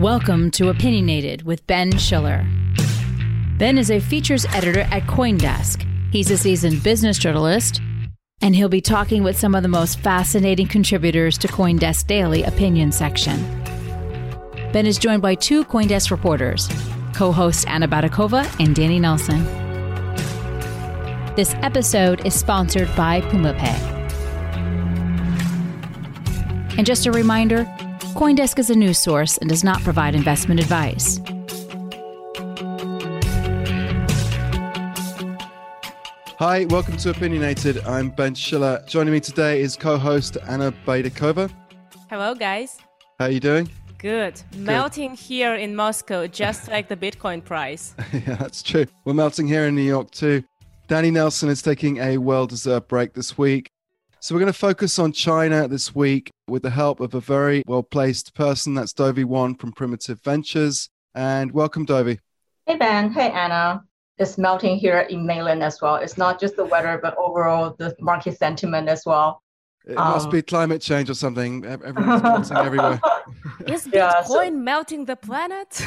Welcome to Opinionated with Ben Schiller. Ben is a features editor at Coindesk. He's a seasoned business journalist, and he'll be talking with some of the most fascinating contributors to Coindesk Daily opinion section. Ben is joined by two Coindesk reporters, co hosts Anna Baydakova and Danny Nelson. This episode is sponsored by PumaPay. And just a reminder Coindesk is a news source and does not provide investment advice. Hi, welcome to Opinionated. I'm Ben Schiller. Joining me today is co-host Anna Baydakova. Hello, guys. How are you doing? Good. Melting here in Moscow, just like the Bitcoin price. yeah, that's true. We're melting here in New York too. Danny Nelson is taking a well-deserved break this week. So we're going to focus on China this week with the help of a very well placed person. That's Dovey Wan from Primitive Ventures. And welcome, Dovey. Hey, Ben. Hey, Anna. It's melting here in mainland as well. It's not just the weather, but overall the market sentiment as well. It um, must be climate change or something. Everyone's melting everywhere. Is Bitcoin yeah, so... melting the planet?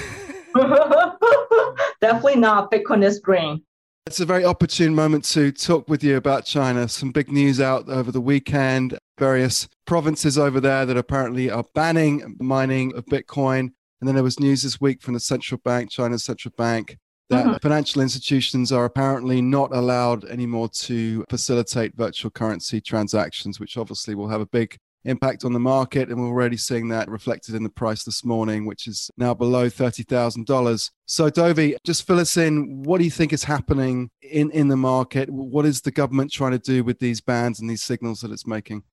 Definitely not. Bitcoin is green. It's a very opportune moment to talk with you about China. Some big news out over the weekend. Various provinces over there that apparently are banning mining of Bitcoin. And then there was news this week from the central bank, China's central bank, that mm-hmm. financial institutions are apparently not allowed anymore to facilitate virtual currency transactions, which obviously will have a big impact on the market. And we're already seeing that reflected in the price this morning, which is now below $30,000. So, Dovey, just fill us in. What do you think is happening in, in the market? What is the government trying to do with these bans and these signals that it's making?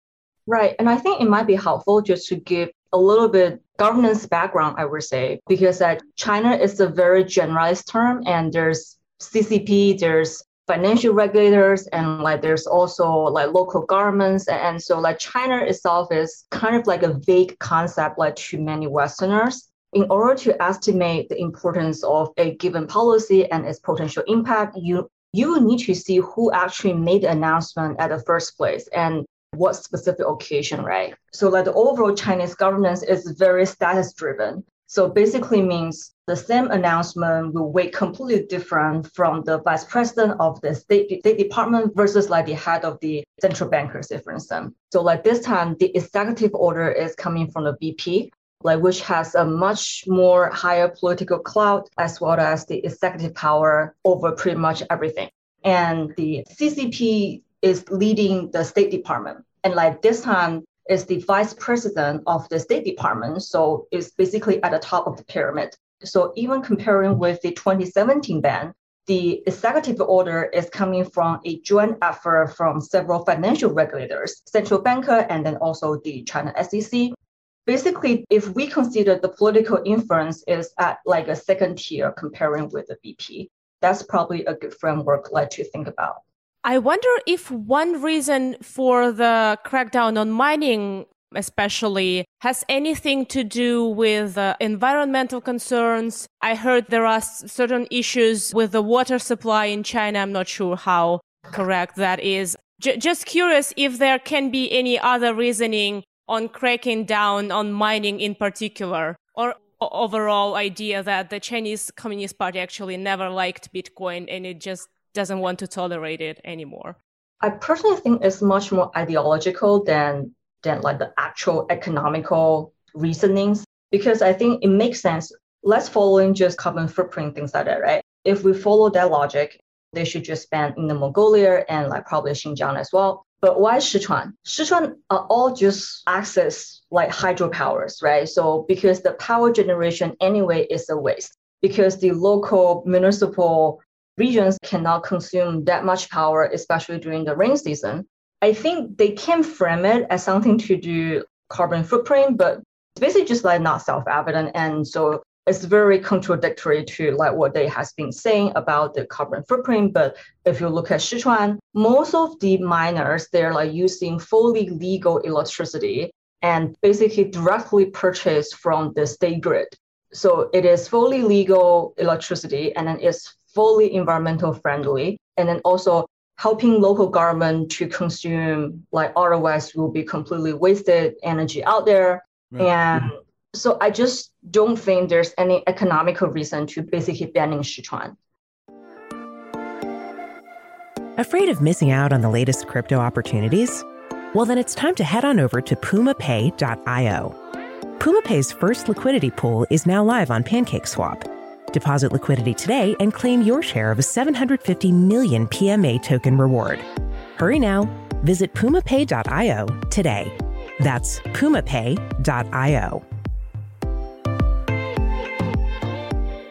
Right. And I think it might be helpful just to give a little bit governance background, I would say, because that China is a very generalized term and there's CCP, there's financial regulators and like there's also like local governments and so like china itself is kind of like a vague concept like to many westerners in order to estimate the importance of a given policy and its potential impact you you need to see who actually made the announcement at the first place and what specific occasion right? So like the overall chinese governance is very status driven so basically means the same announcement will weigh completely different from the vice president of the state, state department versus like the head of the central bankers, for instance. So like this time, the executive order is coming from the VP, like which has a much more higher political clout as well as the executive power over pretty much everything. And the CCP is leading the State Department. And like this time, is the vice president of the State Department, so it's basically at the top of the pyramid. So even comparing with the 2017 ban, the executive order is coming from a joint effort from several financial regulators, central banker, and then also the China SEC. Basically, if we consider the political influence is at like a second tier comparing with the VP, that's probably a good framework like to think about. I wonder if one reason for the crackdown on mining especially has anything to do with uh, environmental concerns. I heard there are certain issues with the water supply in China. I'm not sure how correct that is. J- just curious if there can be any other reasoning on cracking down on mining in particular or overall idea that the Chinese Communist Party actually never liked Bitcoin and it just doesn't want to tolerate it anymore? I personally think it's much more ideological than than like the actual economical reasonings because I think it makes sense. Let's follow in just carbon footprint things like that, right? If we follow that logic, they should just ban Inner Mongolia and like probably Xinjiang as well. But why Sichuan? Sichuan are all just access like hydropowers, right? So because the power generation anyway is a waste because the local municipal regions cannot consume that much power, especially during the rain season. I think they can frame it as something to do carbon footprint, but basically just like not self-evident. And so it's very contradictory to like what they has been saying about the carbon footprint. But if you look at Sichuan, most of the miners, they're like using fully legal electricity and basically directly purchased from the state grid. So it is fully legal electricity and then it's fully environmental friendly and then also helping local government to consume like otherwise will be completely wasted energy out there right. and mm-hmm. So I just don't think there's any economical reason to basically banning Sichuan. Afraid of missing out on the latest crypto opportunities? Well, then it's time to head on over to pumapay.io. PumaPay's first liquidity pool is now live on PancakeSwap. Deposit liquidity today and claim your share of a 750 million PMA token reward. Hurry now. Visit pumapay.io today. That's pumapay.io.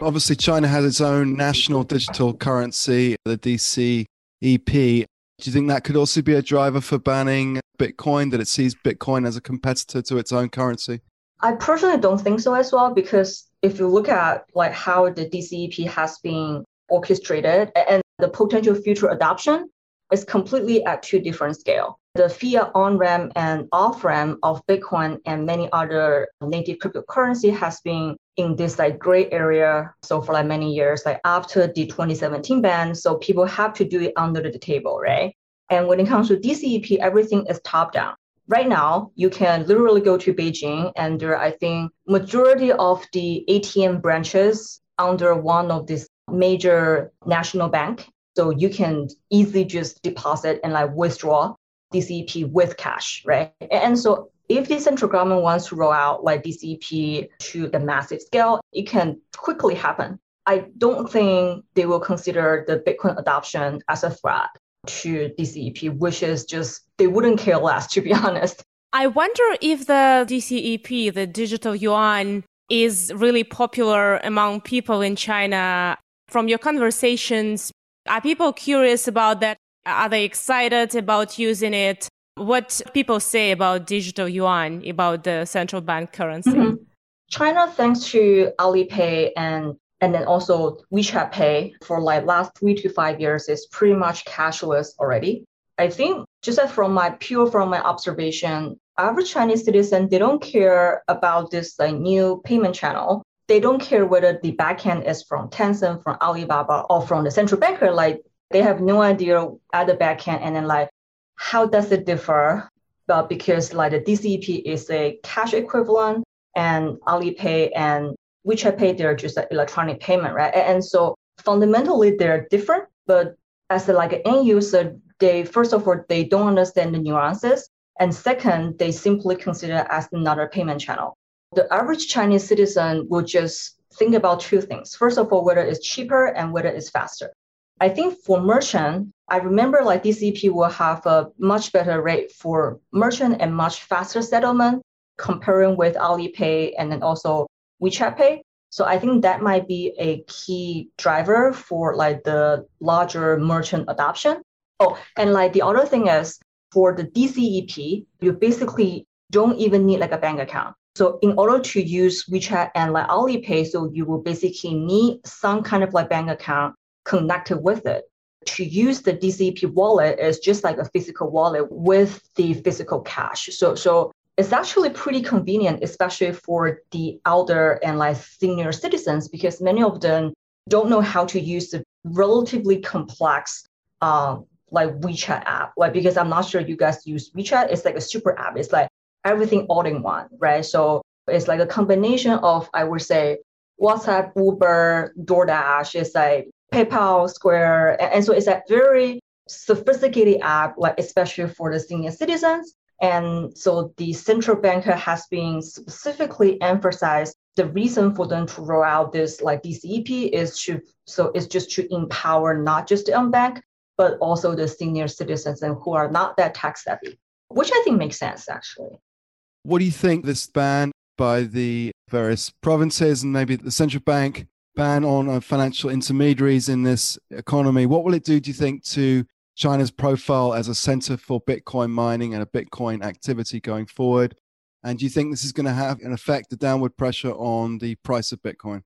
Obviously, China has its own national digital currency, the DCEP. Do you think that could also be a driver for banning Bitcoin, that it sees Bitcoin as a competitor to its own currency? I personally don't think so as well, because if you look at like how the DCEP has been orchestrated and the potential future adoption is completely at two different scale. The fiat on-ramp and off-ramp of Bitcoin and many other native cryptocurrency has been in this like gray area so for like many years, like after the 2017 ban. So people have to do it under the table, right? And when it comes to DCEP, everything is top down. Right now, you can literally go to Beijing and there, I think majority of the ATM branches under one of these major national bank. So you can easily just deposit and like withdraw DCEP with cash, right? And so if the central government wants to roll out like DCEP to the massive scale, it can quickly happen. I don't think they will consider the Bitcoin adoption as a threat to DCEP, which is just, they wouldn't care less, to be honest. I wonder if the DCEP, the digital yuan, is really popular among people in China. From your conversations, are people curious about that? Are they excited about using it? What people say about digital yuan, about the central bank currency? Mm-hmm. China, thanks to Alipay and and then also WeChat Pay for like last three to five years is pretty much cashless already. I think just from my pure from my observation, average Chinese citizen they don't care about this like new payment channel. They don't care whether the backend is from Tencent, from Alibaba, or from the central banker. Like they have no idea at the back end and then like how does it differ? But because like the DCEP is a cash equivalent and Alipay and WeChat Pay, they're just an electronic payment, right? And so fundamentally they're different, but as a, like an end user, they first of all they don't understand the nuances, and second they simply consider as another payment channel. The average Chinese citizen will just think about two things. First of all, whether it's cheaper and whether it's faster. I think for merchant, I remember like DCEP will have a much better rate for merchant and much faster settlement comparing with Alipay and then also WeChat Pay. So I think that might be a key driver for like the larger merchant adoption. Oh, and like the other thing is for the DCEP, you basically don't even need like a bank account. So in order to use WeChat and like Alipay, so you will basically need some kind of like bank account connected with it. To use the DCEP wallet is just like a physical wallet with the physical cash. So, so it's actually pretty convenient, especially for the elder and like senior citizens, because many of them don't know how to use the relatively complex um, like WeChat app. Like because I'm not sure you guys use WeChat, it's like a super app. It's like everything all in one, right? So it's like a combination of I would say WhatsApp, Uber, DoorDash. It's like PayPal, Square. And, and so it's a very sophisticated app, like especially for the senior citizens. And so the central banker has been specifically emphasized the reason for them to roll out this like DCEP is to so it's just to empower not just the unbanked, but also the senior citizens and who are not that tax savvy, which I think makes sense actually. What do you think this ban by the various provinces and maybe the central bank ban on uh, financial intermediaries in this economy. What will it do, do you think, to China's profile as a center for Bitcoin mining and a Bitcoin activity going forward? And do you think this is going to have an effect, the downward pressure on the price of Bitcoin?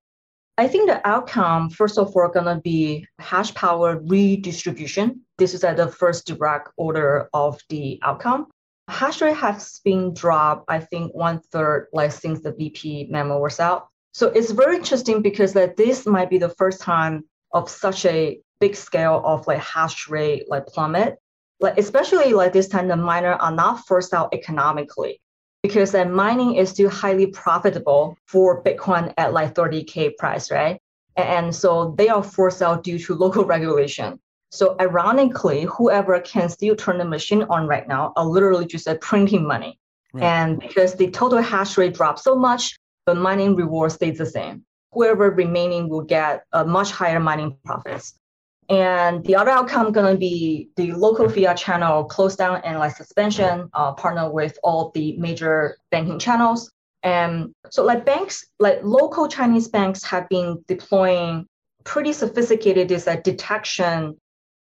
I think the outcome, first of all, going to be hash power redistribution. This is at the first direct order of the outcome. Hash rate has been dropped, I think, one third, like since the VP memo was out. So it's very interesting because that this might be the first time of such a big scale of like hash rate like plummet. Like especially like this time the miner are not forced out economically. because uh, mining is still highly profitable for Bitcoin at like 30K price, right? And so they are forced out due to local regulation. So ironically, whoever can still turn the machine on right now are literally just uh, printing money. Right. And because the total hash rate drops so much, the mining reward stays the same. Whoever remaining will get a much higher mining profits. And the other outcome going to be the local fiat channel close down and like suspension, uh, partner with all the major banking channels. And so like banks, like local Chinese banks have been deploying pretty sophisticated this uh, detection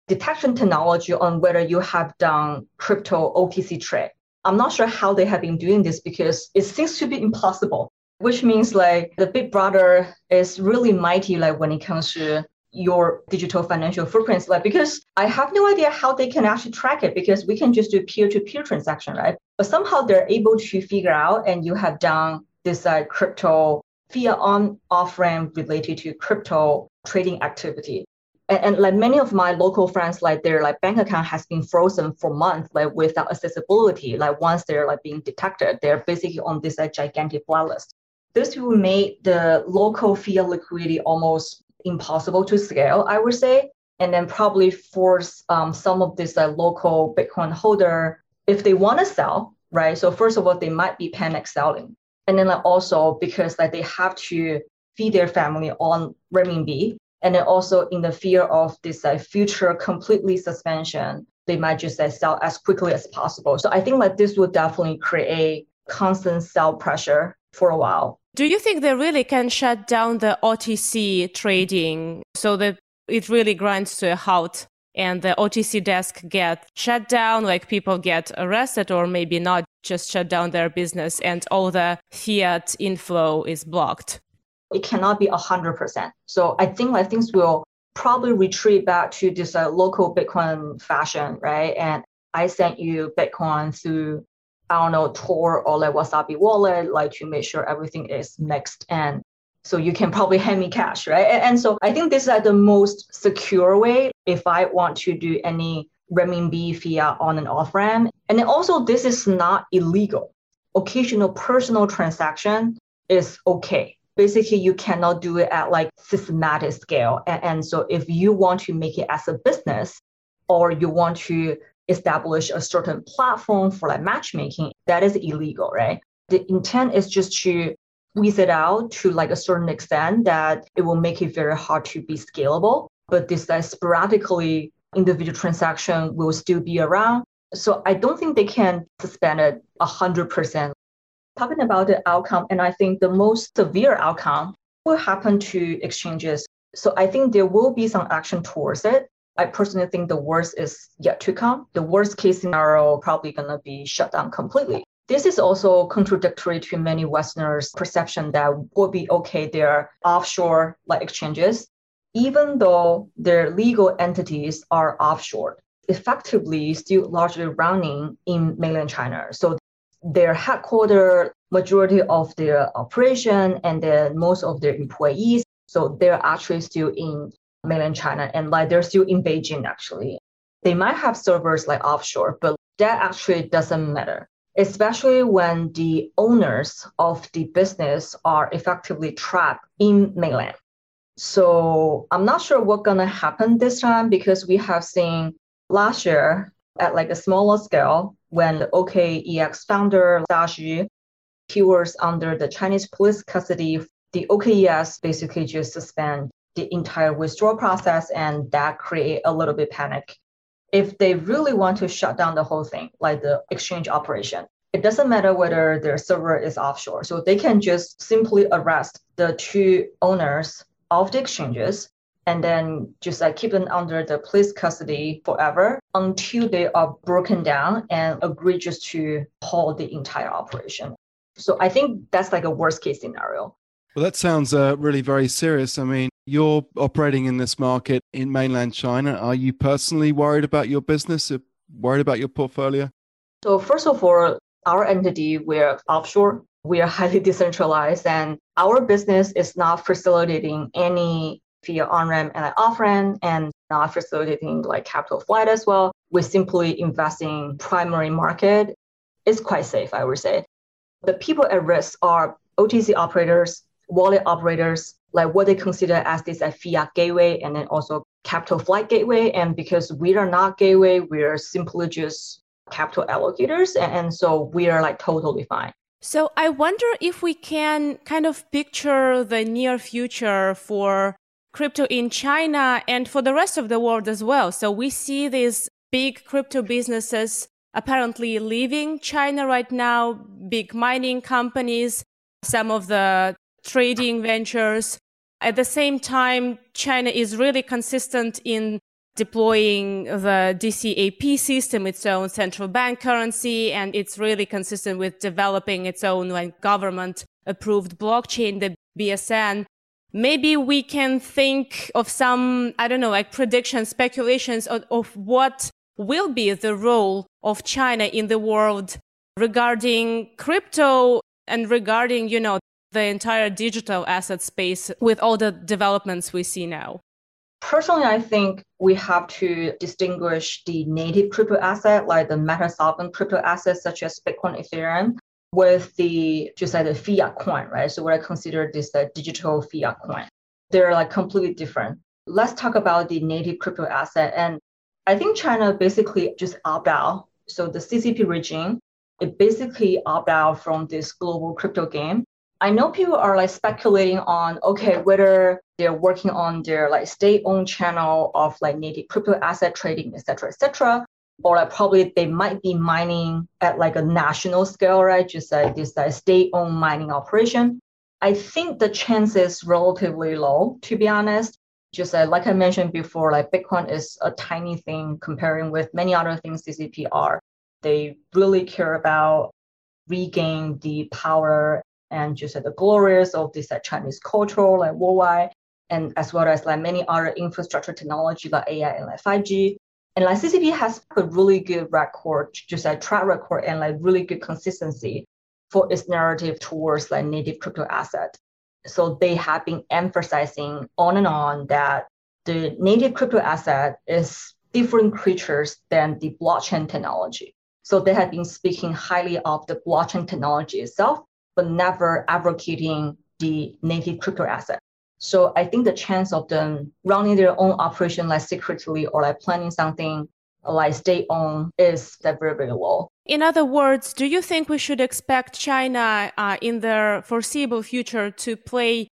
detection technology on whether you have done crypto OTC trade. I'm not sure how they have been doing this because it seems to be impossible, which means like the big brother is really mighty like when it comes to your digital financial footprints like because i have no idea how they can actually track it because we can just do peer-to-peer transaction right? But somehow they're able to figure out and you have done this uh, crypto fiat on off ramp related to crypto trading activity. And, and, like many of my local friends like their like bank account has been frozen for months like without accessibility like once they're like being detected they're basically on this like, gigantic blacklist. This will make the local fiat liquidity almost impossible to scale, I would say. And then probably force um, some of this uh, local Bitcoin holder, if they want to sell, right? So first of all, they might be panic selling. And then like, also because like they have to feed their family on renminbi. And then also in the fear of this uh, future completely suspension, they might just uh, sell as quickly as possible. So I think like this would definitely create constant sell pressure for a while. Do you think they really can shut down the OTC trading so that it really grinds to a halt and the OTC desk get shut down, like people get arrested or maybe not just shut down their business and all the fiat inflow is blocked? It cannot be 100%. So I think like things will probably retreat back to this uh, local Bitcoin fashion, right? And I sent you Bitcoin through I don't know, Tor or like Wasabi wallet, like to make sure everything is mixed and so you can probably hand me cash, right? And, and so I think this is like the most secure way if I want to do any renminbi fiat on and off ramp. And then also this is not illegal. Occasional personal transaction is okay. Basically, you cannot do it at like systematic scale. And, and so if you want to make it as a business or you want to establish a certain platform for like matchmaking, that is illegal, right? The intent is just to squeeze it out to like a certain extent that it will make it very hard to be scalable. But this like sporadically individual transaction will still be around. So I don't think they can suspend it hundred percent. Talking about the outcome, and I think the most severe outcome will happen to exchanges. So I think there will be some action towards it. I personally think the worst is yet to come. The worst case scenario probably going to be shut down completely. This is also contradictory to many Westerners' perception that would be okay, they're offshore like exchanges, even though their legal entities are offshore, effectively still largely running in mainland China. So their headquarters, majority of their operation, and then most of their employees, so they're actually still in mainland China and like they're still in Beijing actually. They might have servers like offshore, but that actually doesn't matter, especially when the owners of the business are effectively trapped in mainland. So I'm not sure what's gonna happen this time because we have seen last year at like a smaller scale when the OKEX founder Star Xu, he was under the Chinese police custody. The OKEX basically just suspend the entire withdrawal process and that create a little bit panic. If they really want to shut down the whole thing, like the exchange operation, it doesn't matter whether their server is offshore. So they can just simply arrest the two owners of the exchanges and then just like keep them under the police custody forever until they are broken down and agree just to hold the entire operation. So I think that's like a worst case scenario. Well, that sounds uh, really very serious. I mean, you're operating in this market in mainland China. Are you personally worried about your business, uh, worried about your portfolio? So, first of all, our entity, we're offshore, we are highly decentralized, and our business is not facilitating any fiat on ramp and off ramp, and not facilitating like capital flight as well. We're simply investing primary market. It's quite safe, I would say. The people at risk are OTC operators, wallet operators, like what they consider as this a fiat gateway, and then also capital flight gateway. And because we are not gateway, we are simply just capital allocators. And, and so we are like totally fine. So I wonder if we can kind of picture the near future for crypto in China and for the rest of the world as well. So we see these big crypto businesses apparently leaving China right now, big mining companies, some of the trading ventures. At the same time, China is really consistent in deploying the DCEP system, its own central bank currency, and it's really consistent with developing its own like, government approved blockchain, the BSN. Maybe we can think of some, I don't know, like predictions, speculations of, of what will be the role of China in the world regarding crypto and regarding, you know, the entire digital asset space with all the developments we see now? Personally, I think we have to distinguish the native crypto asset, like the meta sovereign crypto assets such as Bitcoin, Ethereum, with the just like the fiat coin, right? So what I consider this the digital fiat coin. They're like completely different. Let's talk about the native crypto asset. And I think China basically just opt out. So the CCP regime, it basically opt out from this global crypto game I know people are like speculating on okay whether they're working on their like state-owned channel of like native crypto asset trading, etc., etc., or like probably they might be mining at like a national scale, right? Just like this like state-owned mining operation. I think the chance is relatively low, to be honest. Just like I mentioned before, like Bitcoin is a tiny thing comparing with many other things CCP are. They really care about regain the power and just the glories of this uh, Chinese culture like worldwide, and as well as like many other infrastructure technology like AI and like 5G. And like CCP has a really good record, just a track record and like really good consistency for its narrative towards like native crypto asset. So they have been emphasizing on and on that the native crypto asset is different creatures than the blockchain technology. So they have been speaking highly of the blockchain technology itself but never advocating the native crypto asset. So I think the chance of them running their own operation like secretly or like planning something like state owned is very, very low. In other words, do you think we should expect China uh, in the foreseeable future to play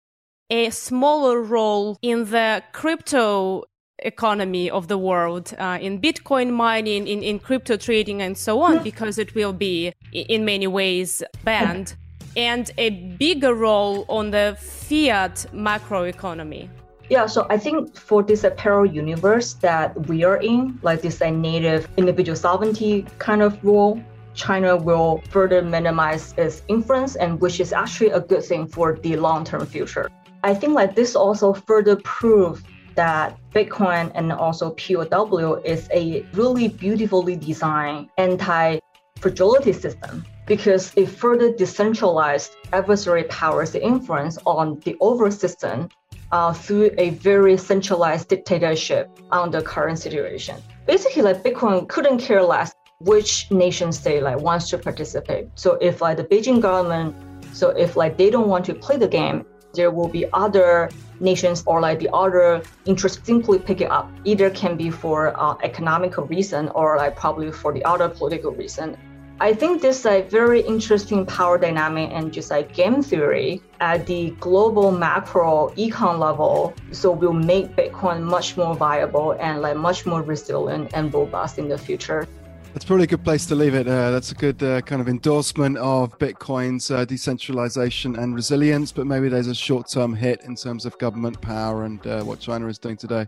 a smaller role in the crypto economy of the world, uh, in Bitcoin mining, in, in crypto trading, and so on, because it will be in many ways banned? And a bigger role on the fiat macroeconomy? Yeah, so I think for this apparel universe that we are in, like this native individual sovereignty kind of role, China will further minimize its influence, and which is actually a good thing for the long-term future. I think like this also further proves that Bitcoin and also POW is a really beautifully designed anti-fragility system because it further decentralized adversary powers' influence on the overall system uh, through a very centralized dictatorship on the current situation. Basically, like Bitcoin couldn't care less which nation state like wants to participate. So if like the Beijing government, so if like they don't want to play the game, there will be other nations or like the other interests simply pick it up. Either can be for uh, economical reason or like probably for the other political reason. I think this is a very interesting power dynamic and just like game theory at the global macro econ level. So will make Bitcoin much more viable and like much more resilient and robust in the future. That's probably a good place to leave it. Uh, that's a good uh, kind of endorsement of Bitcoin's uh, decentralization and resilience, but maybe there's a short term hit in terms of government power and uh, what China is doing today.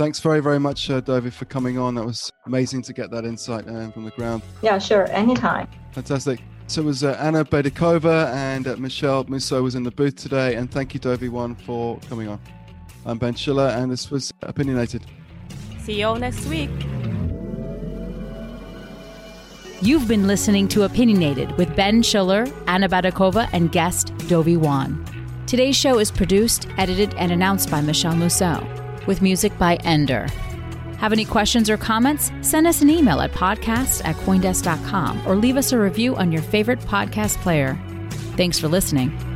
Thanks very, very much, uh, Dovey, for coming on. That was amazing to get that insight uh, from the ground. Yeah, sure. Anytime. Fantastic. So it was uh, Anna Baydakova and uh, Michelle Musso was in the booth today. And thank you, Dovey Wan, for coming on. I'm Ben Schiller, and this was Opinionated. See you all next week. You've been listening to Opinionated with Ben Schiller, Anna Baydakova, and guest Dovey Wan. Today's show is produced, edited, and announced by Michelle Musso with music by Ender. Have any questions or comments? Send us an email at podcast at coindesk.com or leave us a review on your favorite podcast player. Thanks for listening.